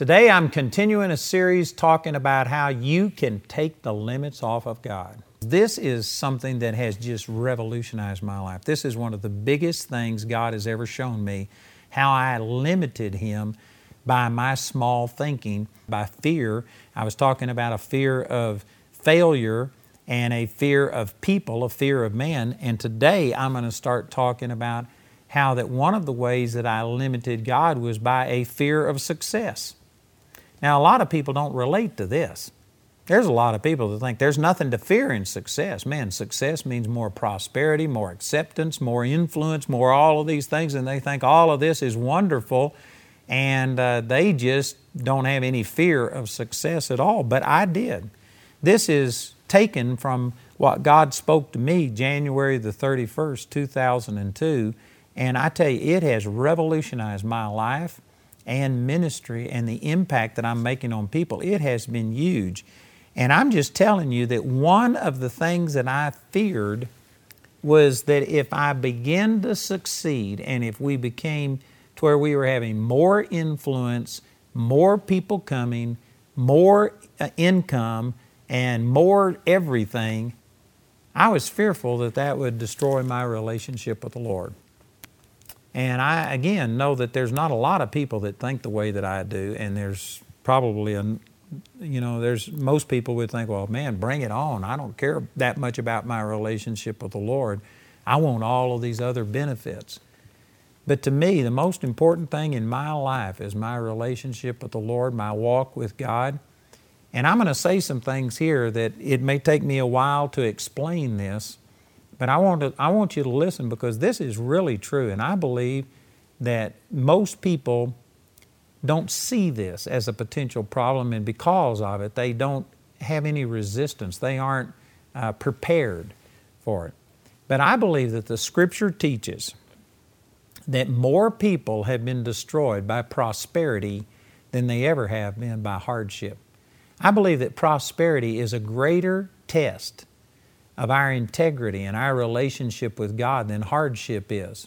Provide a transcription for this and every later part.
Today I'm continuing a series talking about how you can take the limits off of God. This is something that has just revolutionized my life. This is one of the biggest things God has ever shown me how I limited Him by my small thinking, by fear. I was talking about a fear of failure and a fear of people, a fear of man. And today I'm going to start talking about how that one of the ways that I limited God was by a fear of success. Now, a lot of people don't relate to this. There's a lot of people that think there's nothing to fear in success. Man, success means more prosperity, more acceptance, more influence, more all of these things, and they think all of this is wonderful, and uh, they just don't have any fear of success at all. But I did. This is taken from what God spoke to me January the 31st, 2002 and I tell you, it has revolutionized my life and ministry and the impact that I'm making on people. It has been huge. And I'm just telling you that one of the things that I feared was that if I began to succeed and if we became to where we were having more influence, more people coming, more uh, income, and more everything, I was fearful that that would destroy my relationship with the Lord. And I, again, know that there's not a lot of people that think the way that I do, and there's probably a, you know, there's most people would think, well, man, bring it on. I don't care that much about my relationship with the Lord. I want all of these other benefits. But to me, the most important thing in my life is my relationship with the Lord, my walk with God. And I'm going to say some things here that it may take me a while to explain this, but I want, to, I want you to listen because this is really true. And I believe that most people don't see this as a potential problem, and because of it, they don't have any resistance. They aren't uh, prepared for it. But I believe that the Scripture teaches that more people have been destroyed by prosperity than they ever have been by hardship. I believe that prosperity is a greater test of our integrity and our relationship with God than hardship is.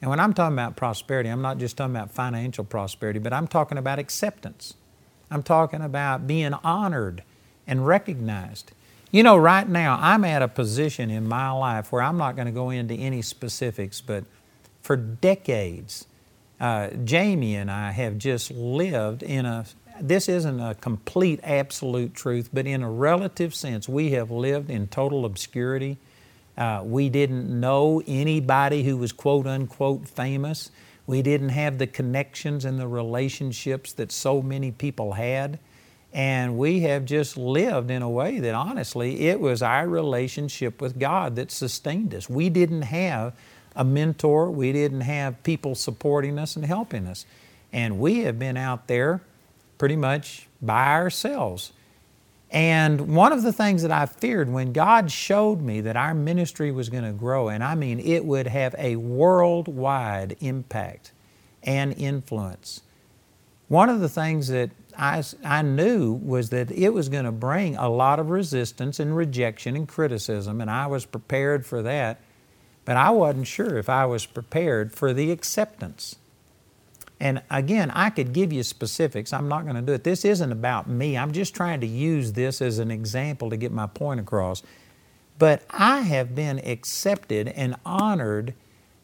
And when I'm talking about prosperity, I'm not just talking about financial prosperity, but I'm talking about acceptance. I'm talking about being honored and recognized. You know, right now, I'm at a position in my life where I'm not going to go into any specifics, but for decades, uh, Jamie and I have just lived in a this isn't a complete absolute truth, but in a relative sense, we have lived in total obscurity. Uh, we didn't know anybody who was quote unquote famous. We didn't have the connections and the relationships that so many people had. And we have just lived in a way that honestly, it was our relationship with God that sustained us. We didn't have a mentor, we didn't have people supporting us and helping us. And we have been out there pretty much by ourselves. And one of the things that I feared when God showed me that our ministry was going to grow, and I mean it would have a worldwide impact and influence, one of the things that I, I knew was that it was going to bring a lot of resistance and rejection and criticism, and I was prepared for that. But I wasn't sure if I was prepared for the acceptance and again, I could give you specifics. I'm not going to do it. This isn't about me. I'm just trying to use this as an example to get my point across. But I have been accepted and honored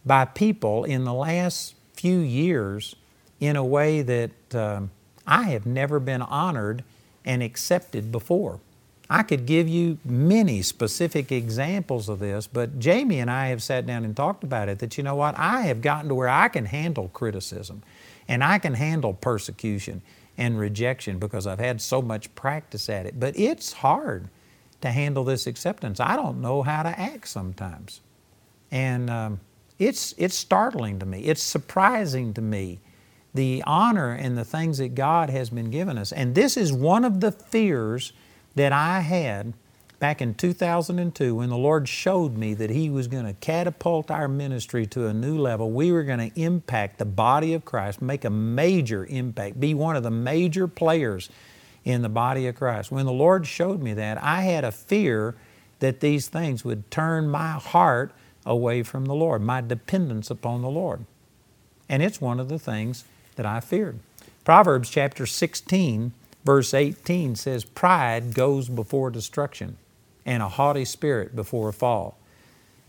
by people in the last few years in a way that um, I have never been honored and accepted before. I could give you many specific examples of this, but Jamie and I have sat down and talked about it that you know what? I have gotten to where I can handle criticism and I can handle persecution and rejection because I've had so much practice at it. But it's hard to handle this acceptance. I don't know how to act sometimes. And um, it's, it's startling to me, it's surprising to me the honor and the things that God has been given us. And this is one of the fears that I had back in 2002 when the Lord showed me that He was going to catapult our ministry to a new level. We were going to impact the body of Christ, make a major impact, be one of the major players in the body of Christ. When the Lord showed me that, I had a fear that these things would turn my heart away from the Lord, my dependence upon the Lord. And it's one of the things that I feared. Proverbs chapter 16, verse 18 says, Pride goes before destruction, and a haughty spirit before a fall.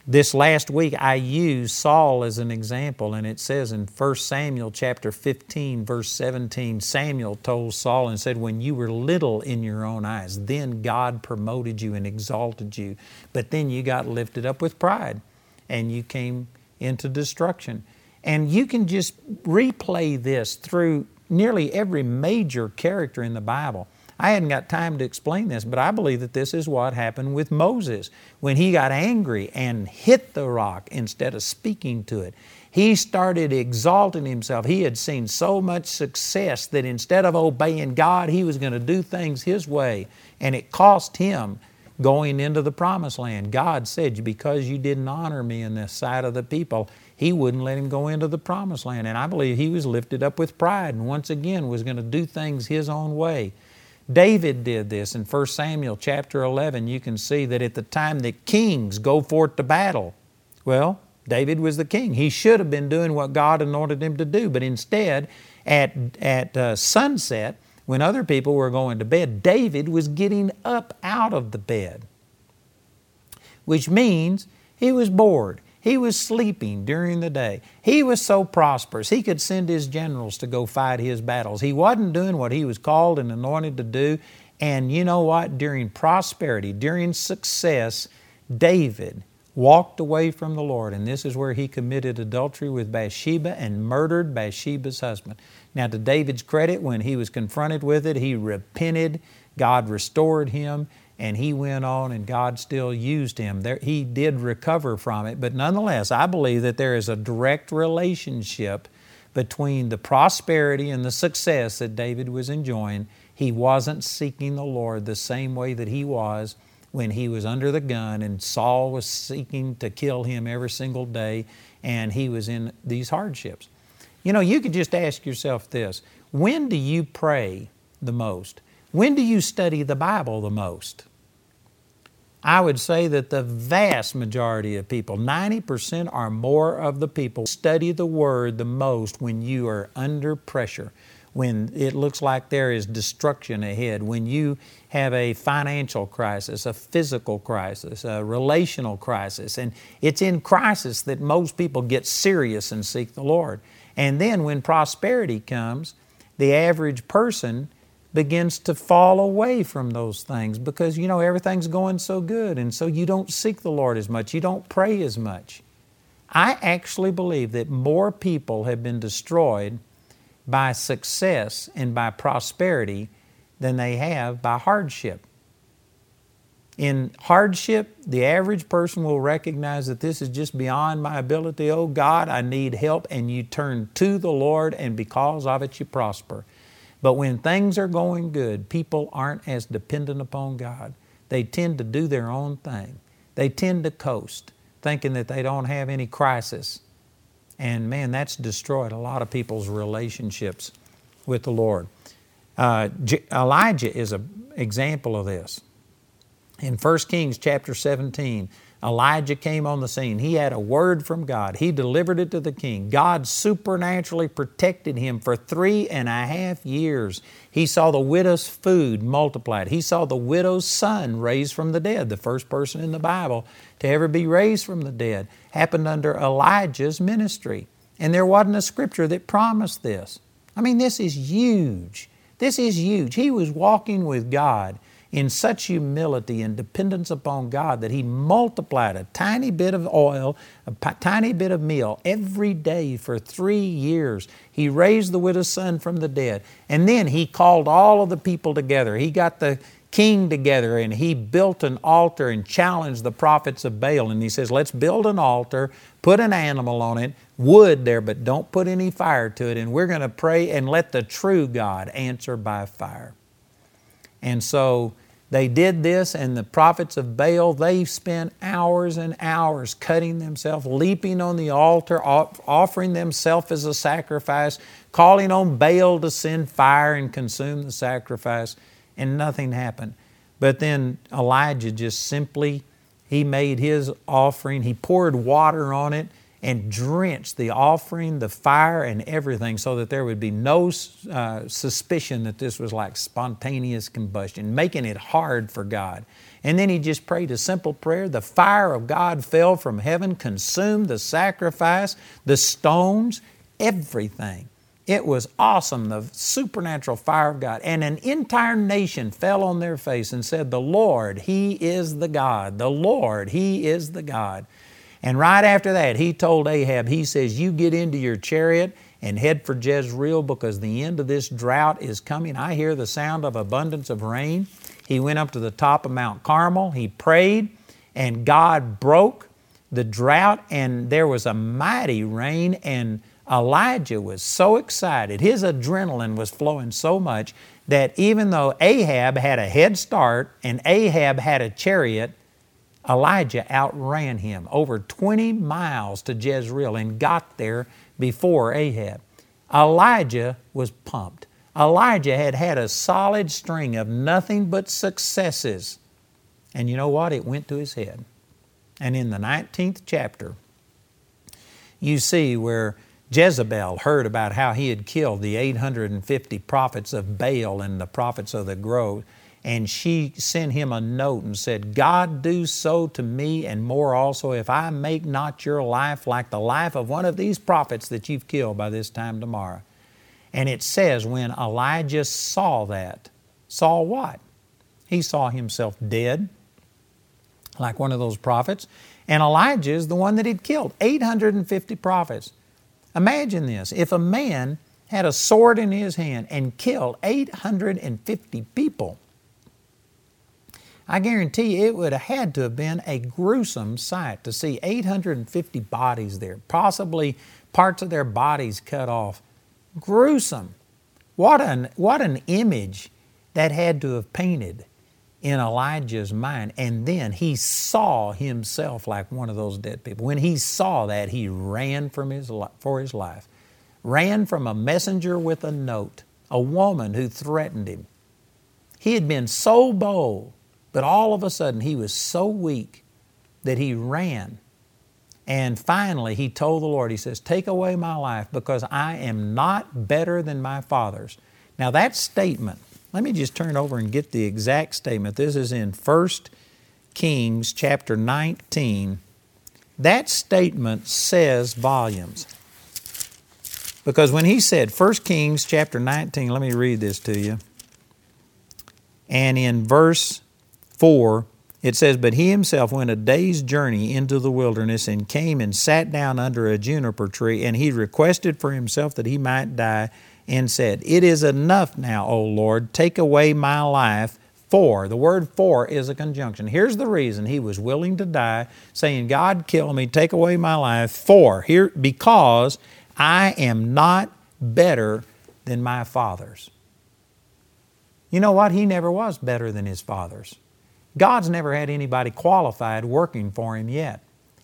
This last week I used Saul as an example, and it says in 1 Samuel chapter 15, verse 17, Samuel told Saul and said, When you were little in your own eyes, then God promoted you and exalted you. But then you got lifted up with pride, and you came into destruction. And you can just replay this through nearly every major character in the Bible. I hadn't got time to explain this, but I believe that this is what happened with Moses when he got angry and hit the rock instead of speaking to it. He started exalting himself. He had seen so much success that instead of obeying God, he was going to do things his way. And it cost him going into the promised land. God said, Because you didn't honor me in the sight of the people, he wouldn't let him go into the promised land. And I believe he was lifted up with pride and once again was going to do things his own way. David did this in 1 Samuel chapter 11. You can see that at the time that kings go forth to battle, well, David was the king. He should have been doing what God anointed him to do, but instead, at, at uh, sunset, when other people were going to bed, David was getting up out of the bed, which means he was bored. He was sleeping during the day. He was so prosperous, he could send his generals to go fight his battles. He wasn't doing what he was called and anointed to do. And you know what? During prosperity, during success, David walked away from the Lord. And this is where he committed adultery with Bathsheba and murdered Bathsheba's husband. Now, to David's credit, when he was confronted with it, he repented. God restored him and he went on and God still used him. There, he did recover from it, but nonetheless, I believe that there is a direct relationship between the prosperity and the success that David was enjoying. He wasn't seeking the Lord the same way that he was when he was under the gun and Saul was seeking to kill him every single day and he was in these hardships. You know, you could just ask yourself this when do you pray the most? When do you study the Bible the most? I would say that the vast majority of people, 90% or more of the people, study the Word the most when you are under pressure, when it looks like there is destruction ahead, when you have a financial crisis, a physical crisis, a relational crisis. And it's in crisis that most people get serious and seek the Lord. And then when prosperity comes, the average person begins to fall away from those things because you know everything's going so good and so you don't seek the Lord as much, you don't pray as much. I actually believe that more people have been destroyed by success and by prosperity than they have by hardship. In hardship, the average person will recognize that this is just beyond my ability. Oh God, I need help. And you turn to the Lord, and because of it, you prosper. But when things are going good, people aren't as dependent upon God. They tend to do their own thing. They tend to coast, thinking that they don't have any crisis. And man, that's destroyed a lot of people's relationships with the Lord. Uh, Elijah is an example of this. In 1 Kings chapter 17, Elijah came on the scene. He had a word from God. He delivered it to the king. God supernaturally protected him for three and a half years. He saw the widow's food multiplied. He saw the widow's son raised from the dead, the first person in the Bible to ever be raised from the dead. Happened under Elijah's ministry. And there wasn't a scripture that promised this. I mean, this is huge. This is huge. He was walking with God in such humility and dependence upon God that he multiplied a tiny bit of oil, a p- tiny bit of meal every day for three years. He raised the widow's son from the dead. And then he called all of the people together. He got the king together and he built an altar and challenged the prophets of Baal. And he says, Let's build an altar, put an animal on it, wood there, but don't put any fire to it. And we're going to pray and let the true God answer by fire. And so they did this, and the prophets of Baal, they spent hours and hours cutting themselves, leaping on the altar, offering themselves as a sacrifice, calling on Baal to send fire and consume the sacrifice, and nothing happened. But then Elijah just simply, he made his offering, he poured water on it, and drenched the offering, the fire, and everything so that there would be no uh, suspicion that this was like spontaneous combustion, making it hard for God. And then he just prayed a simple prayer. The fire of God fell from heaven, consumed the sacrifice, the stones, everything. It was awesome, the supernatural fire of God. And an entire nation fell on their face and said, The Lord, He is the God. The Lord, He is the God. And right after that, he told Ahab, he says, You get into your chariot and head for Jezreel because the end of this drought is coming. I hear the sound of abundance of rain. He went up to the top of Mount Carmel. He prayed, and God broke the drought, and there was a mighty rain. And Elijah was so excited. His adrenaline was flowing so much that even though Ahab had a head start and Ahab had a chariot, Elijah outran him over 20 miles to Jezreel and got there before Ahab. Elijah was pumped. Elijah had had a solid string of nothing but successes. And you know what? It went to his head. And in the 19th chapter, you see where Jezebel heard about how he had killed the 850 prophets of Baal and the prophets of the grove and she sent him a note and said, God do so to me and more also if I make not your life like the life of one of these prophets that you've killed by this time tomorrow. And it says when Elijah saw that, saw what? He saw himself dead, like one of those prophets. And Elijah is the one that he'd killed 850 prophets. Imagine this if a man had a sword in his hand and killed 850 people, I guarantee you it would have had to have been a gruesome sight to see 850 bodies there, possibly parts of their bodies cut off. Gruesome. What an, what an image that had to have painted in Elijah's mind. And then he saw himself like one of those dead people. When he saw that, he ran from his, for his life, ran from a messenger with a note, a woman who threatened him. He had been so bold but all of a sudden, he was so weak that he ran. And finally, he told the Lord, He says, Take away my life because I am not better than my fathers. Now, that statement, let me just turn over and get the exact statement. This is in 1 Kings chapter 19. That statement says volumes. Because when he said 1 Kings chapter 19, let me read this to you. And in verse 4, it says, But he himself went a day's journey into the wilderness and came and sat down under a juniper tree, and he requested for himself that he might die, and said, It is enough now, O Lord, take away my life. For, the word for is a conjunction. Here's the reason he was willing to die, saying, God, kill me, take away my life. For, here, because I am not better than my fathers. You know what? He never was better than his fathers. God's never had anybody qualified working for Him yet.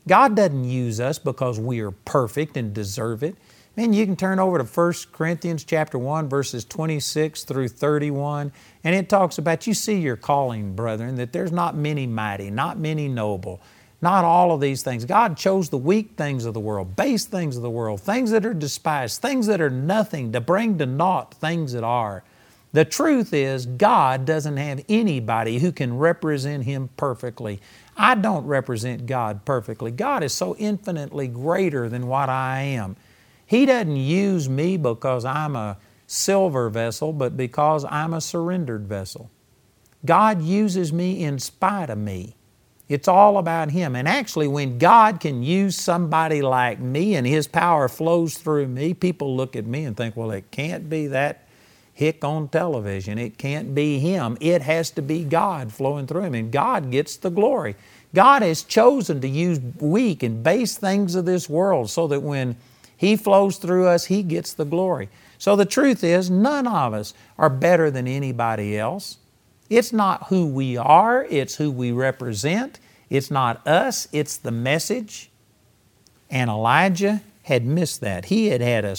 God doesn't use us because we are perfect and deserve it. Man, you can turn over to 1 Corinthians chapter 1, verses 26 through 31, and it talks about you see your calling, brethren, that there's not many mighty, not many noble, not all of these things. God chose the weak things of the world, base things of the world, things that are despised, things that are nothing, to bring to naught things that are the truth is, God doesn't have anybody who can represent Him perfectly. I don't represent God perfectly. God is so infinitely greater than what I am. He doesn't use me because I'm a silver vessel, but because I'm a surrendered vessel. God uses me in spite of me. It's all about Him. And actually, when God can use somebody like me and His power flows through me, people look at me and think, well, it can't be that hick on television. It can't be him. It has to be God flowing through him, and God gets the glory. God has chosen to use weak and base things of this world so that when He flows through us, He gets the glory. So the truth is, none of us are better than anybody else. It's not who we are, it's who we represent. It's not us, it's the message. And Elijah had missed that. He had had a,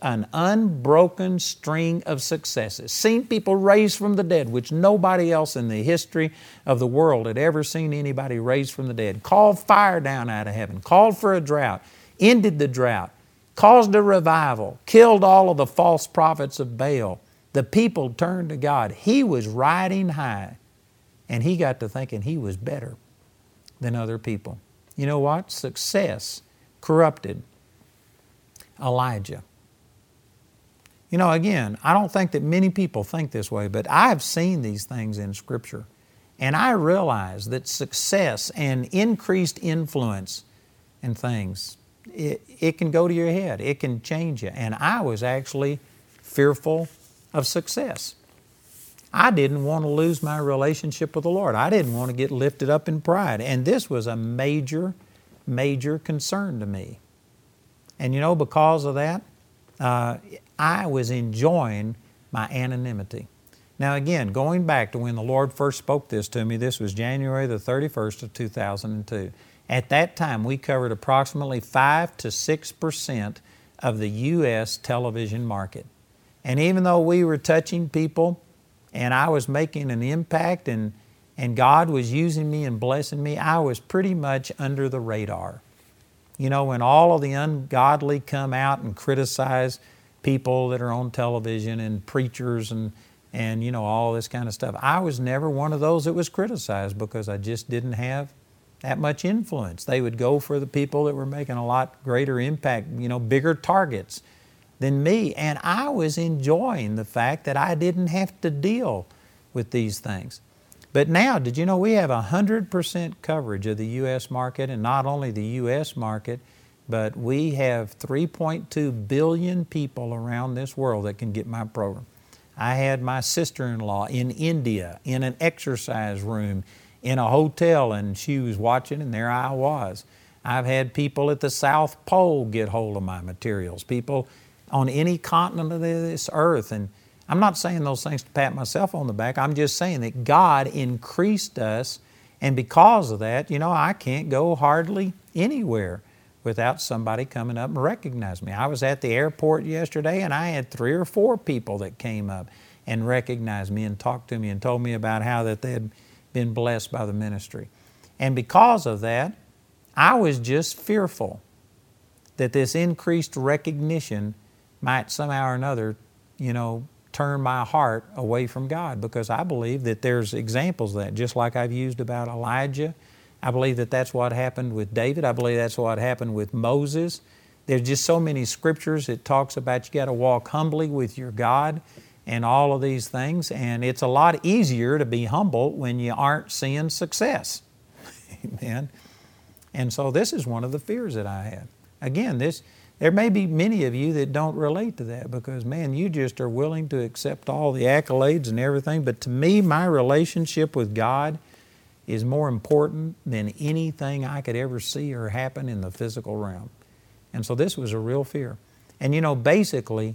an unbroken string of successes, seen people raised from the dead, which nobody else in the history of the world had ever seen anybody raised from the dead, called fire down out of heaven, called for a drought. ended the drought, caused a revival, killed all of the false prophets of Baal. The people turned to God. He was riding high, and he got to thinking he was better than other people. You know what? Success corrupted Elijah. You know, again, I don't think that many people think this way, but I've seen these things in Scripture. And I realize that success and increased influence and things, it, it can go to your head, it can change you. And I was actually fearful of success. I didn't want to lose my relationship with the Lord. I didn't want to get lifted up in pride. And this was a major, major concern to me. And you know, because of that, uh, I was enjoying my anonymity. Now, again, going back to when the Lord first spoke this to me, this was January the 31st of 2002. At that time, we covered approximately 5 to 6 percent of the U.S. television market. And even though we were touching people and I was making an impact and, and God was using me and blessing me, I was pretty much under the radar. You know, when all of the ungodly come out and criticize people that are on television and preachers and and you know all this kind of stuff. I was never one of those that was criticized because I just didn't have that much influence. They would go for the people that were making a lot greater impact, you know, bigger targets than me, and I was enjoying the fact that I didn't have to deal with these things. But now, did you know we have 100% coverage of the U.S. market, and not only the U.S. market, but we have 3.2 billion people around this world that can get my program. I had my sister in law in India in an exercise room in a hotel, and she was watching, and there I was. I've had people at the South Pole get hold of my materials, people on any continent of this earth. And I'm not saying those things to pat myself on the back. I'm just saying that God increased us, and because of that, you know, I can't go hardly anywhere without somebody coming up and recognizing me. I was at the airport yesterday and I had three or four people that came up and recognized me and talked to me and told me about how that they had been blessed by the ministry. And because of that, I was just fearful that this increased recognition might somehow or another, you know, turn my heart away from God because I believe that there's examples of that, just like I've used about Elijah I believe that that's what happened with David. I believe that's what happened with Moses. There's just so many scriptures that talks about you got to walk humbly with your God and all of these things. And it's a lot easier to be humble when you aren't seeing success. Amen. And so this is one of the fears that I had. Again, this there may be many of you that don't relate to that because man, you just are willing to accept all the accolades and everything. But to me, my relationship with God is more important than anything I could ever see or happen in the physical realm. And so this was a real fear. And you know, basically,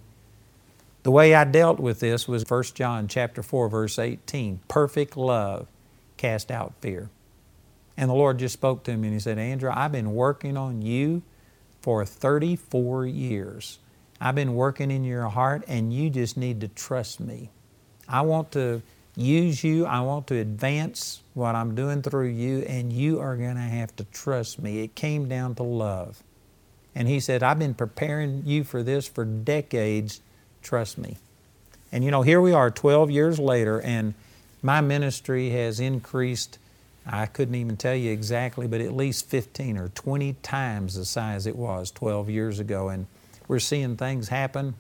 the way I dealt with this was 1 John chapter 4 verse 18, perfect love cast out fear. And the Lord just spoke to me and he said, "Andrew, I've been working on you for 34 years. I've been working in your heart and you just need to trust me. I want to use you. I want to advance what I'm doing through you, and you are going to have to trust me. It came down to love. And he said, I've been preparing you for this for decades. Trust me. And you know, here we are 12 years later, and my ministry has increased. I couldn't even tell you exactly, but at least 15 or 20 times the size it was 12 years ago. And we're seeing things happen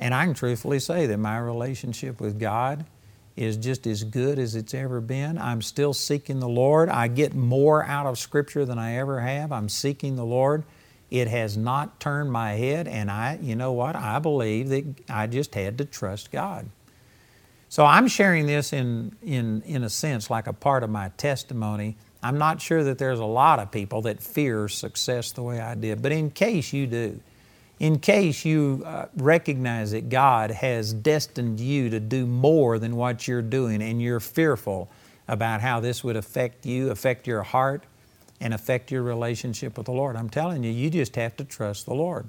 and I can truthfully say that my relationship with God is just as good as it's ever been. I'm still seeking the Lord. I get more out of Scripture than I ever have. I'm seeking the Lord. It has not turned my head, and I, you know what? I believe that I just had to trust God. So I'm sharing this in, in, in a sense like a part of my testimony. I'm not sure that there's a lot of people that fear success the way I did, but in case you do, in case you uh, recognize that God has destined you to do more than what you're doing and you're fearful about how this would affect you, affect your heart, and affect your relationship with the Lord. I'm telling you, you just have to trust the Lord.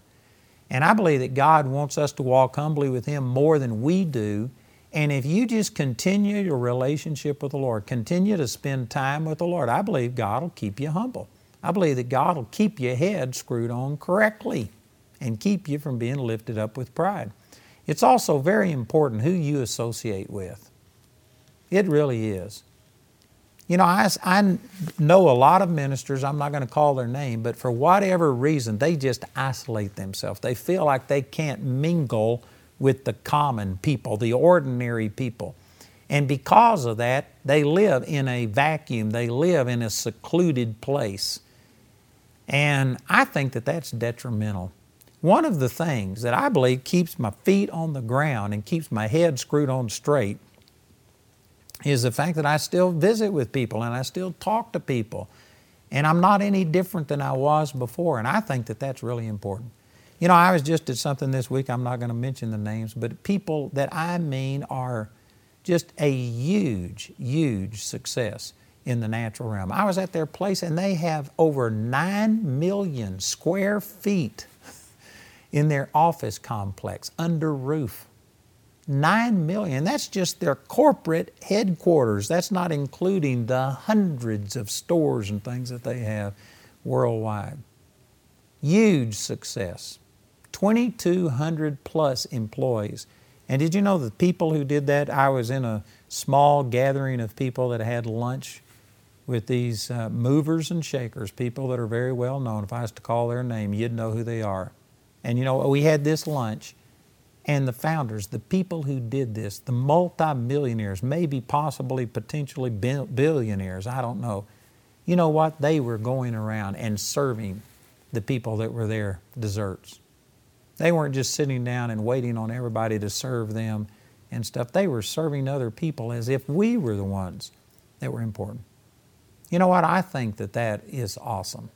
And I believe that God wants us to walk humbly with Him more than we do. And if you just continue your relationship with the Lord, continue to spend time with the Lord, I believe God will keep you humble. I believe that God will keep your head screwed on correctly and keep you from being lifted up with pride. It's also very important who you associate with. It really is. You know, I, I know a lot of ministers, I'm not going to call their name, but for whatever reason, they just isolate themselves. They feel like they can't mingle with the common people, the ordinary people. And because of that, they live in a vacuum, they live in a secluded place. And I think that that's detrimental. One of the things that I believe keeps my feet on the ground and keeps my head screwed on straight is the fact that I still visit with people and I still talk to people. And I'm not any different than I was before. And I think that that's really important. You know, I was just at something this week, I'm not going to mention the names, but people that I mean are just a huge, huge success in the natural realm. I was at their place and they have over 9 million square feet in their office complex under roof. Nine million. That's just their corporate headquarters. That's not including the hundreds of stores and things that they have worldwide. Huge success. 2,200 plus employees. And did you know the people who did that? I was in a small gathering of people that had lunch with these uh, movers and shakers, people that are very well known. If I was to call their name, you'd know who they are. And you know, we had this lunch, and the founders, the people who did this, the multimillionaires, maybe possibly potentially billionaires, I don't know. You know what? They were going around and serving the people that were there desserts. They weren't just sitting down and waiting on everybody to serve them and stuff. They were serving other people as if we were the ones that were important. You know what? I think that that is awesome.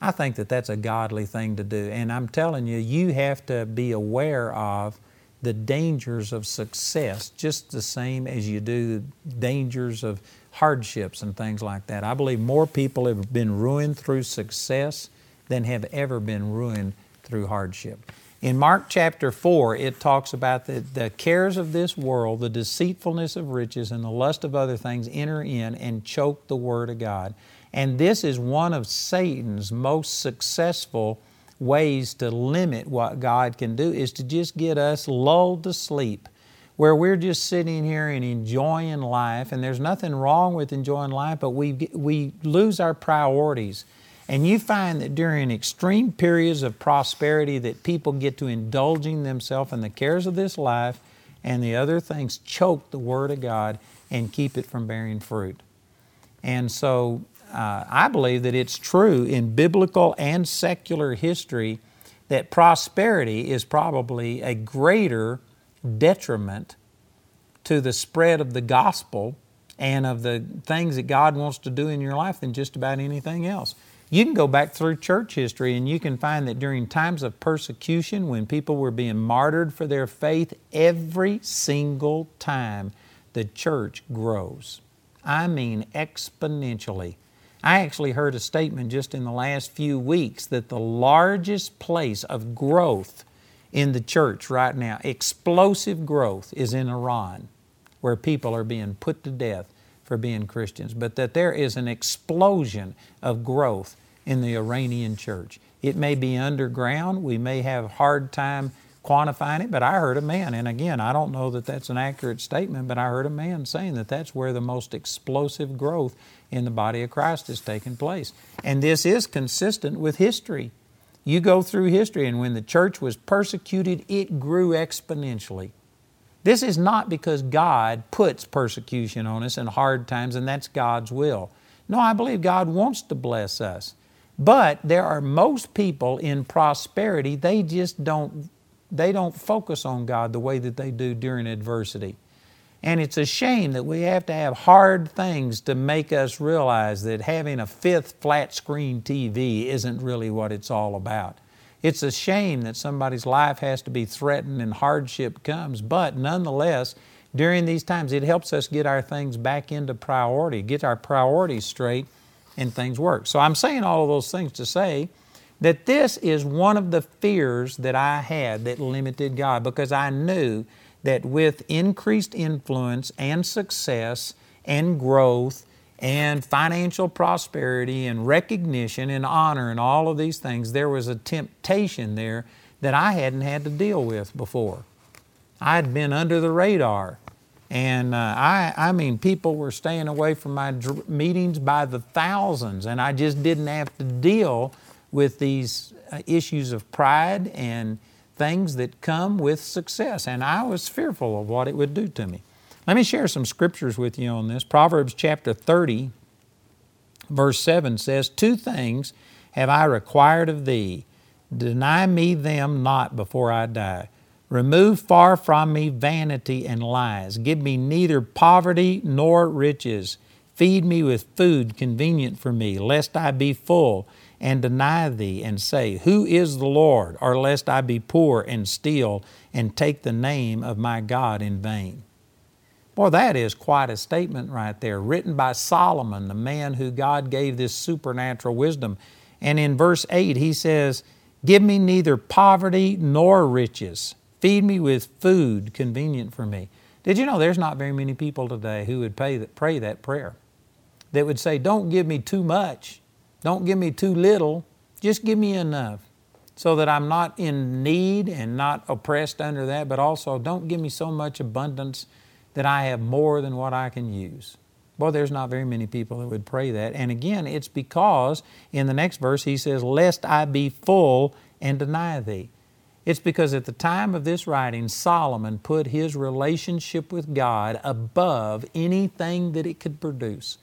I think that that's a godly thing to do. And I'm telling you, you have to be aware of the dangers of success just the same as you do the dangers of hardships and things like that. I believe more people have been ruined through success than have ever been ruined through hardship. In Mark chapter 4, it talks about the, the cares of this world, the deceitfulness of riches, and the lust of other things enter in and choke the Word of God. And this is one of Satan's most successful ways to limit what God can do is to just get us lulled to sleep where we're just sitting here and enjoying life and there's nothing wrong with enjoying life but we we lose our priorities and you find that during extreme periods of prosperity that people get to indulging themselves in the cares of this life and the other things choke the word of God and keep it from bearing fruit and so uh, I believe that it's true in biblical and secular history that prosperity is probably a greater detriment to the spread of the gospel and of the things that God wants to do in your life than just about anything else. You can go back through church history and you can find that during times of persecution, when people were being martyred for their faith, every single time the church grows. I mean exponentially. I actually heard a statement just in the last few weeks that the largest place of growth in the church right now, explosive growth, is in Iran, where people are being put to death for being Christians, but that there is an explosion of growth in the Iranian church. It may be underground, we may have hard time quantifying it, but I heard a man, and again, I don't know that that's an accurate statement, but I heard a man saying that that's where the most explosive growth in the body of Christ has taken place. And this is consistent with history. You go through history, and when the church was persecuted, it grew exponentially. This is not because God puts persecution on us and hard times, and that's God's will. No, I believe God wants to bless us. But there are most people in prosperity, they just don't they don't focus on God the way that they do during adversity. And it's a shame that we have to have hard things to make us realize that having a fifth flat screen TV isn't really what it's all about. It's a shame that somebody's life has to be threatened and hardship comes, but nonetheless, during these times, it helps us get our things back into priority, get our priorities straight, and things work. So I'm saying all of those things to say that this is one of the fears that I had that limited God because I knew that with increased influence and success and growth and financial prosperity and recognition and honor and all of these things, there was a temptation there that I hadn't had to deal with before. I had been under the radar. And uh, I, I mean, people were staying away from my dr- meetings by the thousands, and I just didn't have to deal with these uh, issues of pride and things that come with success. And I was fearful of what it would do to me. Let me share some scriptures with you on this. Proverbs chapter 30, verse 7 says, Two things have I required of thee. Deny me them not before I die. Remove far from me vanity and lies. Give me neither poverty nor riches. Feed me with food convenient for me, lest I be full and deny thee and say, Who is the Lord? Or lest I be poor and steal and take the name of my God in vain. Boy, that is quite a statement right there, written by Solomon, the man who God gave this supernatural wisdom. And in verse 8, he says, Give me neither poverty nor riches. Feed me with food convenient for me. Did you know there's not very many people today who would pray that, pray that prayer? That would say, Don't give me too much, don't give me too little, just give me enough so that I'm not in need and not oppressed under that, but also don't give me so much abundance that I have more than what I can use. Boy, there's not very many people that would pray that. And again, it's because in the next verse he says, Lest I be full and deny thee. It's because at the time of this writing, Solomon put his relationship with God above anything that it could produce.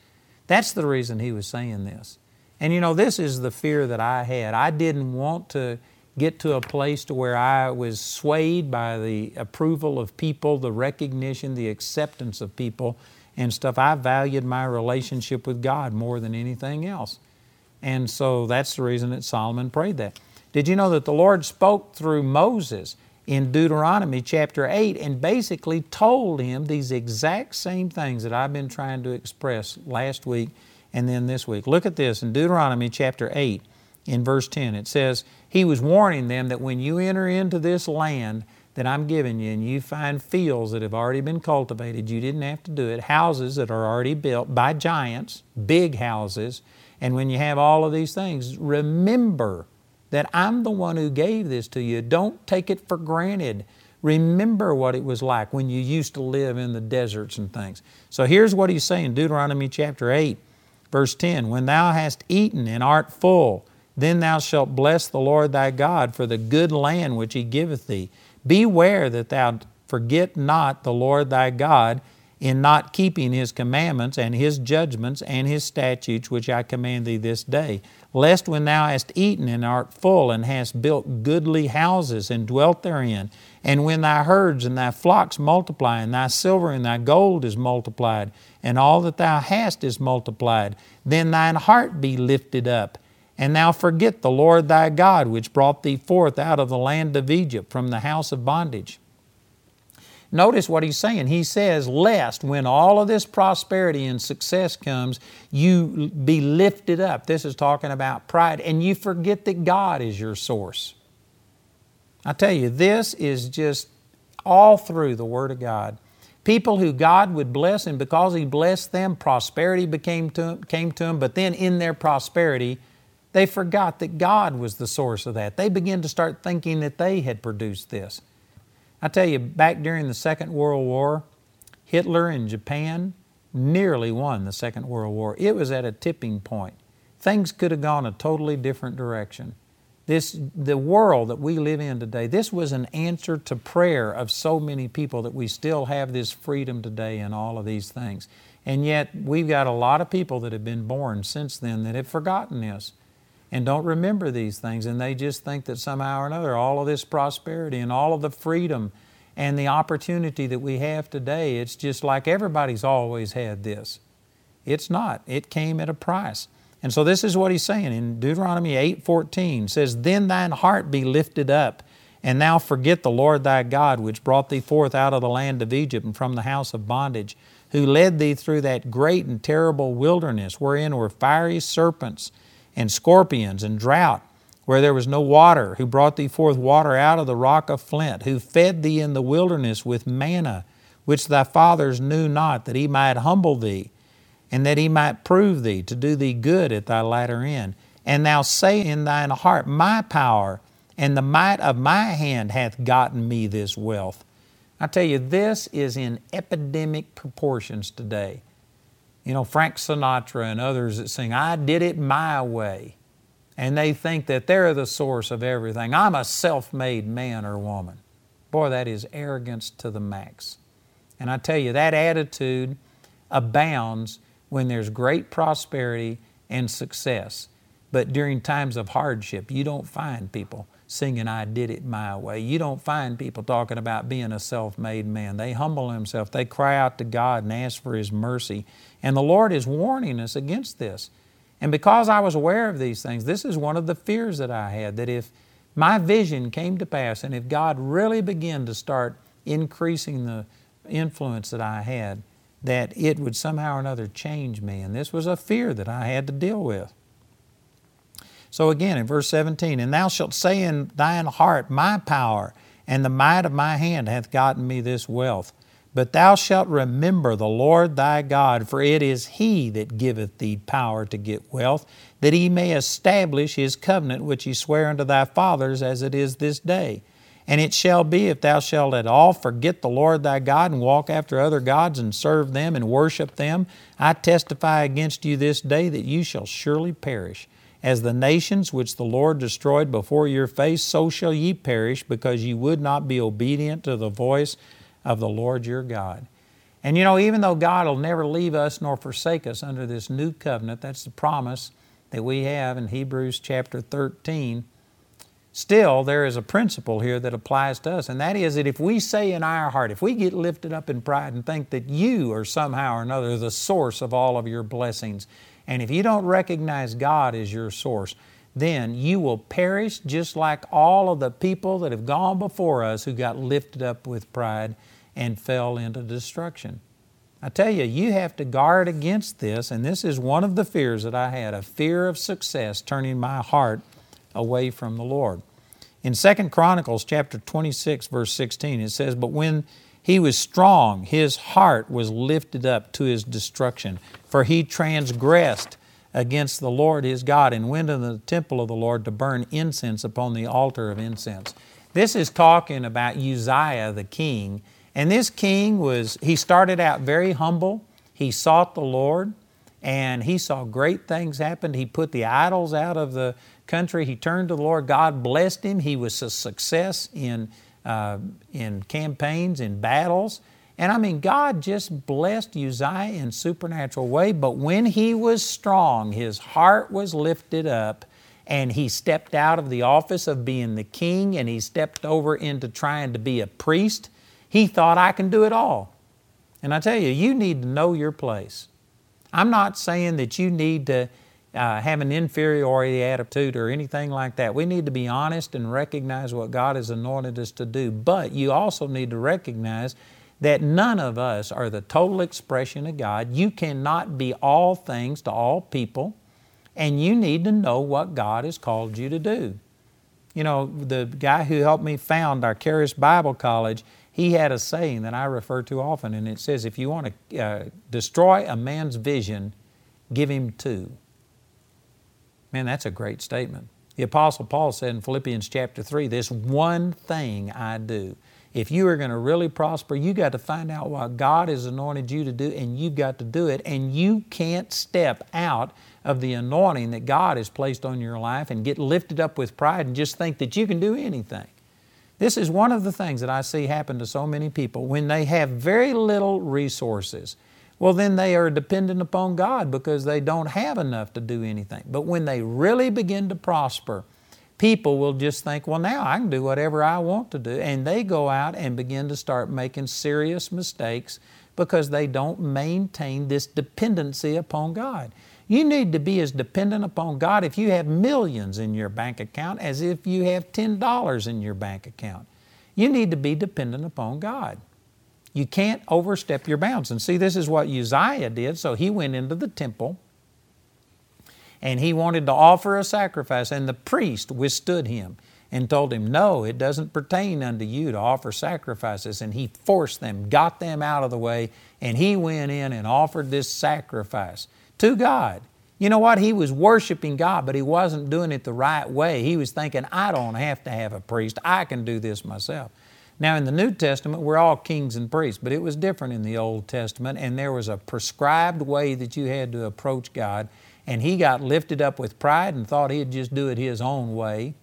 That's the reason he was saying this. And you know, this is the fear that I had. I didn't want to get to a place to where I was swayed by the approval of people, the recognition, the acceptance of people and stuff. I valued my relationship with God more than anything else. And so that's the reason that Solomon prayed that. Did you know that the Lord spoke through Moses in Deuteronomy chapter 8 and basically told him these exact same things that I've been trying to express last week and then this week? Look at this in Deuteronomy chapter 8 in verse 10. It says, He was warning them that when you enter into this land that I'm giving you and you find fields that have already been cultivated, you didn't have to do it, houses that are already built by giants, big houses, and when you have all of these things, remember that I'm the one who gave this to you. Don't take it for granted. Remember what it was like when you used to live in the deserts and things. So here's what he's saying Deuteronomy chapter 8, verse 10 When thou hast eaten and art full, then thou shalt bless the Lord thy God for the good land which he giveth thee. Beware that thou forget not the Lord thy God in not keeping his commandments and his judgments and his statutes which I command thee this day lest when thou hast eaten and art full, and hast built goodly houses and dwelt therein, and when thy herds and thy flocks multiply, and thy silver and thy gold is multiplied, and all that thou hast is multiplied, then thine heart be lifted up, and thou forget the Lord thy God, which brought thee forth out of the land of Egypt from the house of bondage. Notice what he's saying. He says, Lest when all of this prosperity and success comes, you be lifted up. This is talking about pride, and you forget that God is your source. I tell you, this is just all through the Word of God. People who God would bless, and because He blessed them, prosperity became to, came to them, but then in their prosperity, they forgot that God was the source of that. They began to start thinking that they had produced this. I tell you, back during the Second World War, Hitler in Japan nearly won the Second World War. It was at a tipping point. Things could have gone a totally different direction. This, the world that we live in today, this was an answer to prayer of so many people that we still have this freedom today and all of these things. And yet, we've got a lot of people that have been born since then that have forgotten this and don't remember these things, and they just think that somehow or another all of this prosperity and all of the freedom and the opportunity that we have today, it's just like everybody's always had this. It's not. It came at a price. And so this is what he's saying in Deuteronomy 8:14 says, "Then thine heart be lifted up, and thou forget the Lord thy God, which brought thee forth out of the land of Egypt and from the house of bondage, who led thee through that great and terrible wilderness, wherein were fiery serpents and scorpions and drought, where there was no water, who brought thee forth water out of the rock of flint, who fed thee in the wilderness with manna, which thy fathers knew not, that he might humble thee, and that he might prove thee, to do thee good at thy latter end. And thou say in thine heart, My power and the might of my hand hath gotten me this wealth. I tell you, this is in epidemic proportions today. You know, Frank Sinatra and others that sing, I did it my way. And they think that they're the source of everything. I'm a self made man or woman. Boy, that is arrogance to the max. And I tell you, that attitude abounds when there's great prosperity and success. But during times of hardship, you don't find people singing, I did it my way. You don't find people talking about being a self made man. They humble themselves, they cry out to God and ask for His mercy. And the Lord is warning us against this. And because I was aware of these things, this is one of the fears that I had that if my vision came to pass and if God really began to start increasing the influence that I had, that it would somehow or another change me. And this was a fear that I had to deal with. So again, in verse 17, and thou shalt say in thine heart, My power and the might of my hand hath gotten me this wealth. But thou shalt remember the Lord thy God, for it is He that giveth thee power to get wealth, that He may establish His covenant which He sware unto thy fathers as it is this day. And it shall be, if thou shalt at all forget the Lord thy God and walk after other gods and serve them and worship them, I testify against you this day that you shall surely perish. As the nations which the Lord destroyed before your face, so shall ye perish, because ye would not be obedient to the voice of the Lord your God. And you know, even though God will never leave us nor forsake us under this new covenant, that's the promise that we have in Hebrews chapter 13 Still, there is a principle here that applies to us, and that is that if we say in our heart, if we get lifted up in pride and think that you are somehow or another the source of all of your blessings, and if you don't recognize God as your source, then you will perish just like all of the people that have gone before us who got lifted up with pride and fell into destruction. I tell you, you have to guard against this, and this is one of the fears that I had a fear of success turning my heart away from the Lord. In 2 Chronicles chapter 26 verse 16 it says, "But when he was strong, his heart was lifted up to his destruction, for he transgressed against the Lord his God and went into the temple of the Lord to burn incense upon the altar of incense." This is talking about Uzziah the king, and this king was he started out very humble. He sought the Lord and he saw great things happen. He put the idols out of the country. He turned to the Lord. God blessed him. He was a success in, uh, in campaigns, in battles. And I mean, God just blessed Uzziah in supernatural way. But when he was strong, his heart was lifted up, and he stepped out of the office of being the king and he stepped over into trying to be a priest. He thought, I can do it all. And I tell you, you need to know your place. I'm not saying that you need to uh, have an inferiority attitude or anything like that. We need to be honest and recognize what God has anointed us to do. But you also need to recognize that none of us are the total expression of God. You cannot be all things to all people, and you need to know what God has called you to do. You know, the guy who helped me found our Charis Bible College, he had a saying that I refer to often, and it says, If you want to uh, destroy a man's vision, give him two. Man, that's a great statement. The Apostle Paul said in Philippians chapter 3, This one thing I do. If you are going to really prosper, you got to find out what God has anointed you to do, and you've got to do it. And you can't step out of the anointing that God has placed on your life and get lifted up with pride and just think that you can do anything. This is one of the things that I see happen to so many people when they have very little resources well, then they are dependent upon God because they don't have enough to do anything. But when they really begin to prosper, people will just think, well, now I can do whatever I want to do. And they go out and begin to start making serious mistakes because they don't maintain this dependency upon God. You need to be as dependent upon God if you have millions in your bank account as if you have $10 in your bank account. You need to be dependent upon God. You can't overstep your bounds. And see, this is what Uzziah did. So he went into the temple and he wanted to offer a sacrifice, and the priest withstood him. and told him, No, it doesn't pertain unto you to offer sacrifices. And he forced them, got them out of the way, and he went in and offered this sacrifice to God. You know what? He was worshiping God, but he wasn't doing it the right way. He was thinking, I don't have to have a priest, I can do this myself. Now, in the New Testament, we're all kings and priests, but it was different in the Old Testament, and there was a prescribed way that you had to approach God. And he got lifted up with pride and thought he'd just do it his own way.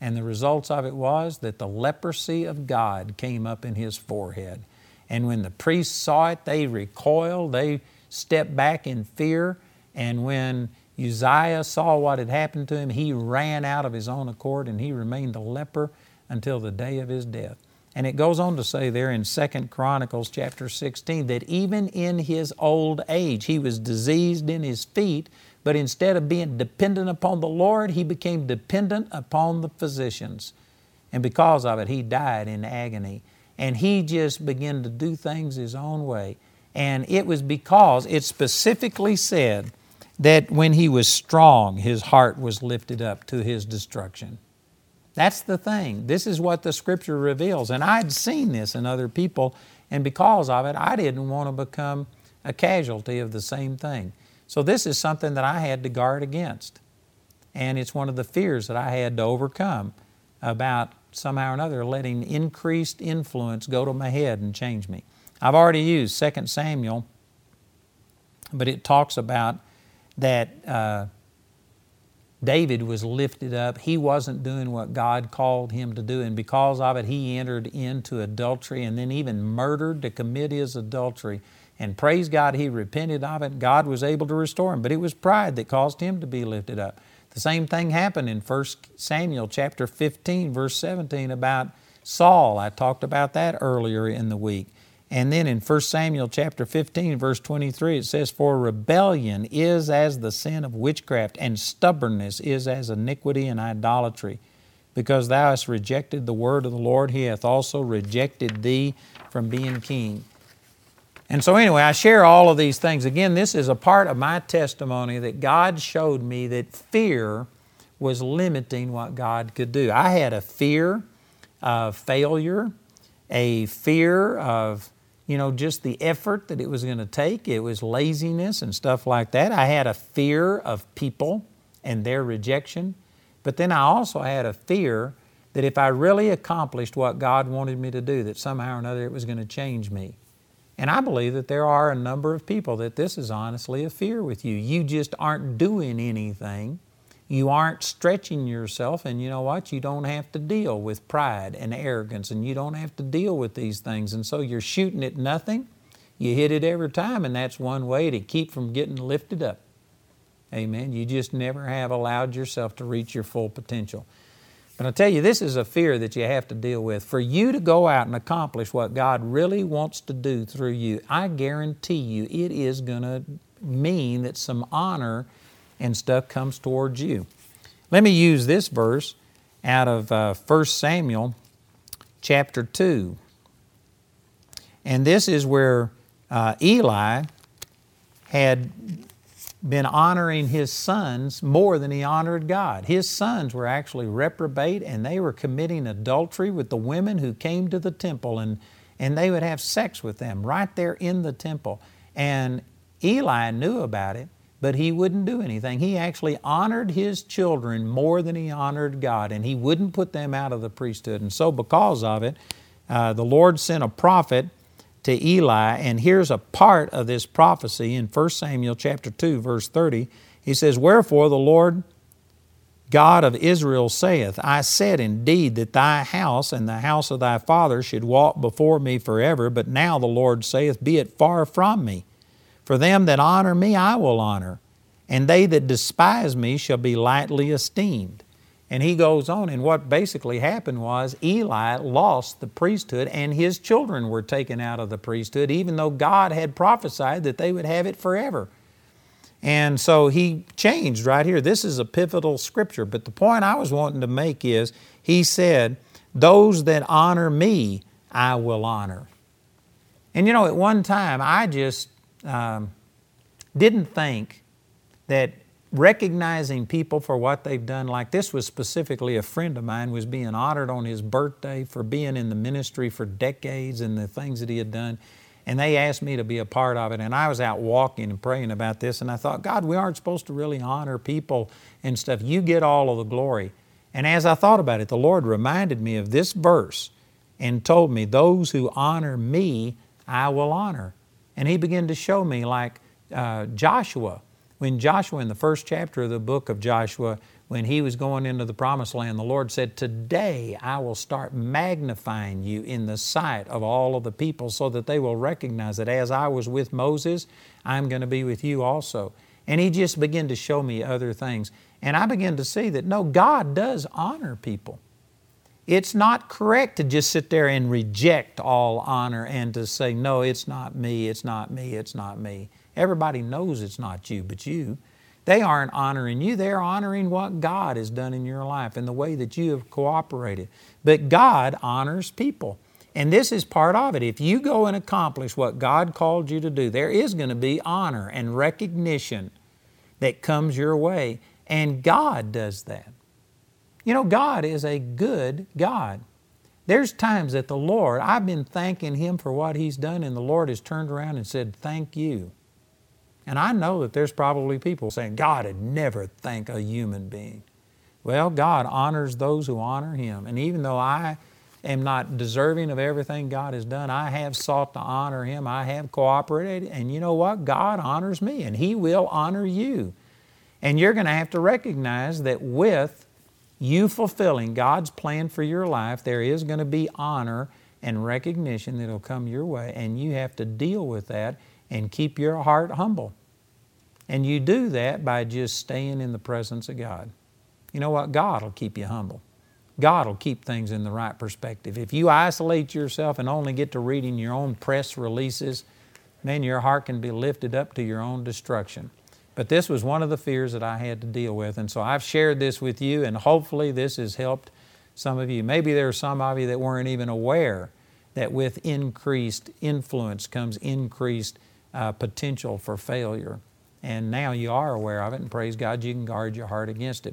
And the results of it was that the leprosy of God came up in his forehead. And when the priests saw it, they recoiled, they stepped back in fear. And when Uzziah saw what had happened to him, he ran out of his own accord and he remained a leper until the day of his death. And it goes on to say there in 2 Chronicles chapter 16 that even in his old age, he was diseased in his feet, but instead of being dependent upon the Lord, he became dependent upon the physicians. And because of it, he died in agony. And he just began to do things his own way. And it was because it specifically said that when he was strong, his heart was lifted up to his destruction. That's the thing. This is what the Scripture reveals. And I'd seen this in other people, and because of it, I didn't want to become a casualty of the same thing. So this is something that I had to guard against. And it's one of the fears that I had to overcome about somehow or another letting increased influence go to my head and change me. I've already used 2 Samuel, but it talks about that uh, David was lifted up. He wasn't doing what God called him to do, and because of it, he entered into adultery and then even murdered to commit his adultery. And praise God, he repented of it. God was able to restore him, but it was pride that caused him to be lifted up. The same thing happened in 1 Samuel chapter 15, verse 17 about Saul. I talked about that earlier in the week. And then in 1 Samuel chapter 15, verse 23, it says, For rebellion is as the sin of witchcraft, and stubbornness is as iniquity and idolatry. Because thou hast rejected the word of the Lord, he hath also rejected thee from being king. And so, anyway, I share all of these things. Again, this is a part of my testimony that God showed me that fear was limiting what God could do. I had a fear of failure, a fear of you know, just the effort that it was going to take. It was laziness and stuff like that. I had a fear of people and their rejection. But then I also had a fear that if I really accomplished what God wanted me to do, that somehow or another it was going to change me. And I believe that there are a number of people that this is honestly a fear with you. You just aren't doing anything you aren't stretching yourself, and you know what? You don't have to deal with pride and arrogance, and you don't have to deal with these things. And so you're shooting at nothing. You hit it every time, and that's one way to keep from getting lifted up. Amen. You just never have allowed yourself to reach your full potential. But I tell you, this is a fear that you have to deal with. For you to go out and accomplish what God really wants to do through you, I guarantee you it is going to mean that some honor and stuff comes towards you. Let me use this verse out of uh, 1 Samuel chapter 2. And this is where uh, Eli had been honoring his sons more than he honored God. His sons were actually reprobate and they were committing adultery with the women who came to the temple and, and they would have sex with them right there in the temple. And Eli knew about it but he wouldn't do anything. He actually honored his children more than he honored God, and he wouldn't put them out of the priesthood. And so, because of it, uh, the Lord sent a prophet to Eli, and here's a part of this prophecy in 1 Samuel chapter 2, verse 30. He says, Wherefore the Lord God of Israel saith, I said indeed that thy house and the house of thy father should walk before me forever, but now the Lord saith, Be it far from me. For them that honor me, I will honor, and they that despise me shall be lightly esteemed. And he goes on, and what basically happened was Eli lost the priesthood, and his children were taken out of the priesthood, even though God had prophesied that they would have it forever. And so he changed right here. This is a pivotal scripture, but the point I was wanting to make is he said, Those that honor me, I will honor. And you know, at one time, I just um, didn't think that recognizing people for what they've done. Like this was specifically a friend of mine was being honored on his birthday for being in the ministry for decades and the things that he had done. And they asked me to be a part of it. And I was out walking and praying about this. And I thought, God, we aren't supposed to really honor people and stuff. You get all of the glory. And as I thought about it, the Lord reminded me of this verse and told me, Those who honor me, I will honor. And He began to show me, like uh, Joshua, when Joshua, in the first chapter of the book of Joshua, when he was going into the promised land, the Lord said, Today I will start magnifying you in the sight of all of the people so that they will recognize that as I was with Moses, I'm going to be with you also. And He just began to show me other things. And I began to see that no, God does honor people. It's not correct to just sit there and reject all honor and to say, no, it's not me, it's not me, it's not me. Everybody knows it's not you, but you. They aren't honoring you, they're honoring what God has done in your life and the way that you have cooperated. But God honors people. And this is part of it. If you go and accomplish what God called you to do, there is going to be honor and recognition that comes your way. And God does that. You know, God is a good God. There's times that the Lord, I've been thanking Him for what He's done, and the Lord has turned around and said, Thank you. And I know that there's probably people saying, God would never thank a human being. Well, God honors those who honor Him. And even though I am not deserving of everything God has done, I have sought to honor Him. I have cooperated. And you know what? God honors me, and He will honor you. And you're going to have to recognize that with you fulfilling God's plan for your life, there is going to be honor and recognition that will come your way, and you have to deal with that and keep your heart humble. And you do that by just staying in the presence of God. You know what? God will keep you humble. God will keep things in the right perspective. If you isolate yourself and only get to reading your own press releases, man, your heart can be lifted up to your own destruction. But this was one of the fears that I had to deal with. And so I've shared this with you, and hopefully this has helped some of you. Maybe there are some of you that weren't even aware that with increased influence comes increased uh, potential for failure. And now you are aware of it, and praise God, you can guard your heart against it.